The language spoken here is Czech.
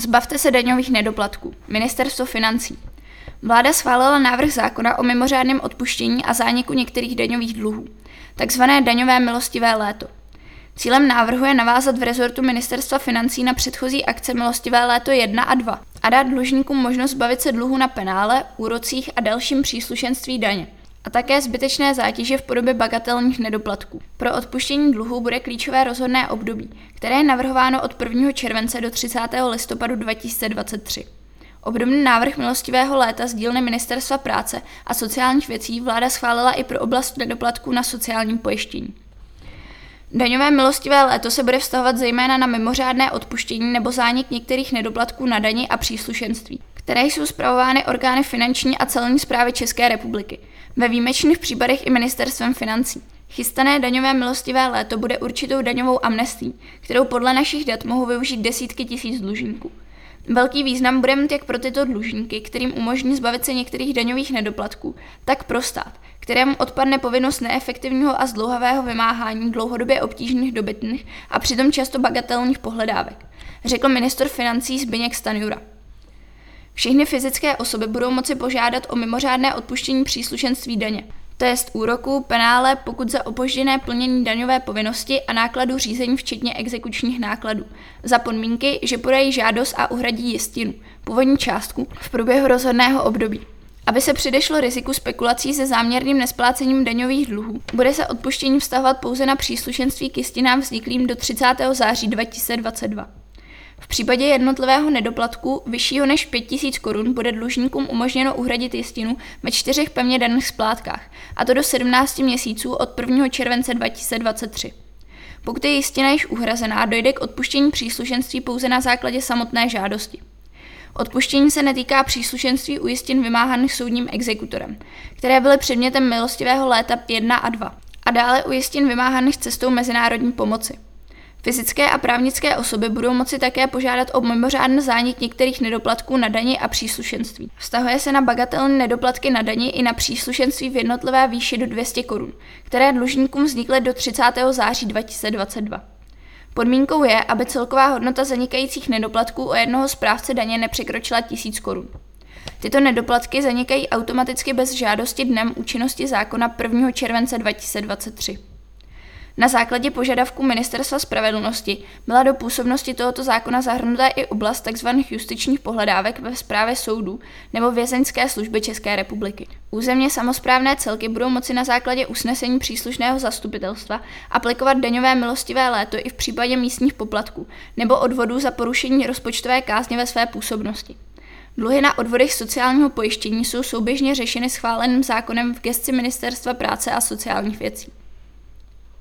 Zbavte se daňových nedoplatků. Ministerstvo financí. Vláda schválila návrh zákona o mimořádném odpuštění a zániku některých daňových dluhů, takzvané daňové milostivé léto. Cílem návrhu je navázat v rezortu Ministerstva financí na předchozí akce Milostivé léto 1 a 2 a dát dlužníkům možnost bavit se dluhu na penále, úrocích a dalším příslušenství daně a také zbytečné zátěže v podobě bagatelních nedoplatků. Pro odpuštění dluhu bude klíčové rozhodné období, které je navrhováno od 1. července do 30. listopadu 2023. Obdobný návrh milostivého léta z dílny Ministerstva práce a sociálních věcí vláda schválila i pro oblast nedoplatků na sociálním pojištění. Daňové milostivé léto se bude vztahovat zejména na mimořádné odpuštění nebo zánik některých nedoplatků na dani a příslušenství, které jsou zpravovány orgány finanční a celní zprávy České republiky, ve výjimečných případech i ministerstvem financí. Chystané daňové milostivé léto bude určitou daňovou amnestí, kterou podle našich dat mohou využít desítky tisíc dlužníků. Velký význam bude mít jak pro tyto dlužníky, kterým umožní zbavit se některých daňových nedoplatků, tak pro stát, kterému odpadne povinnost neefektivního a zdlouhavého vymáhání dlouhodobě obtížných dobytných a přitom často bagatelních pohledávek, řekl minister financí Zbyněk Stanjura. Všechny fyzické osoby budou moci požádat o mimořádné odpuštění příslušenství daně, to jest úroku, penále, pokud za opožděné plnění daňové povinnosti a nákladu řízení včetně exekučních nákladů, za podmínky, že podají žádost a uhradí jistinu, původní částku, v průběhu rozhodného období. Aby se předešlo riziku spekulací se záměrným nesplácením daňových dluhů, bude se odpuštění vztahovat pouze na příslušenství k jistinám vzniklým do 30. září 2022. V případě jednotlivého nedoplatku vyššího než 5000 korun bude dlužníkům umožněno uhradit jistinu ve čtyřech pevně daných splátkách, a to do 17 měsíců od 1. července 2023. Pokud je jistina již uhrazená, dojde k odpuštění příslušenství pouze na základě samotné žádosti. Odpuštění se netýká příslušenství ujistin vymáhaných soudním exekutorem, které byly předmětem milostivého léta 1 a 2, a dále ujistin vymáhaných cestou mezinárodní pomoci. Fyzické a právnické osoby budou moci také požádat o mimořádný zánik některých nedoplatků na dani a příslušenství. Vztahuje se na bagatelní nedoplatky na dani i na příslušenství v jednotlivé výši do 200 korun, které dlužníkům vznikly do 30. září 2022. Podmínkou je, aby celková hodnota zanikajících nedoplatků o jednoho správce daně nepřekročila 1000 korun. Tyto nedoplatky zanikají automaticky bez žádosti dnem účinnosti zákona 1. července 2023. Na základě požadavků Ministerstva spravedlnosti byla do působnosti tohoto zákona zahrnuta i oblast tzv. justičních pohledávek ve správě soudů nebo vězeňské služby České republiky. Územně samozprávné celky budou moci na základě usnesení příslušného zastupitelstva aplikovat daňové milostivé léto i v případě místních poplatků nebo odvodů za porušení rozpočtové kázně ve své působnosti. Dluhy na odvodech sociálního pojištění jsou souběžně řešeny schváleným zákonem v gesci Ministerstva práce a sociálních věcí.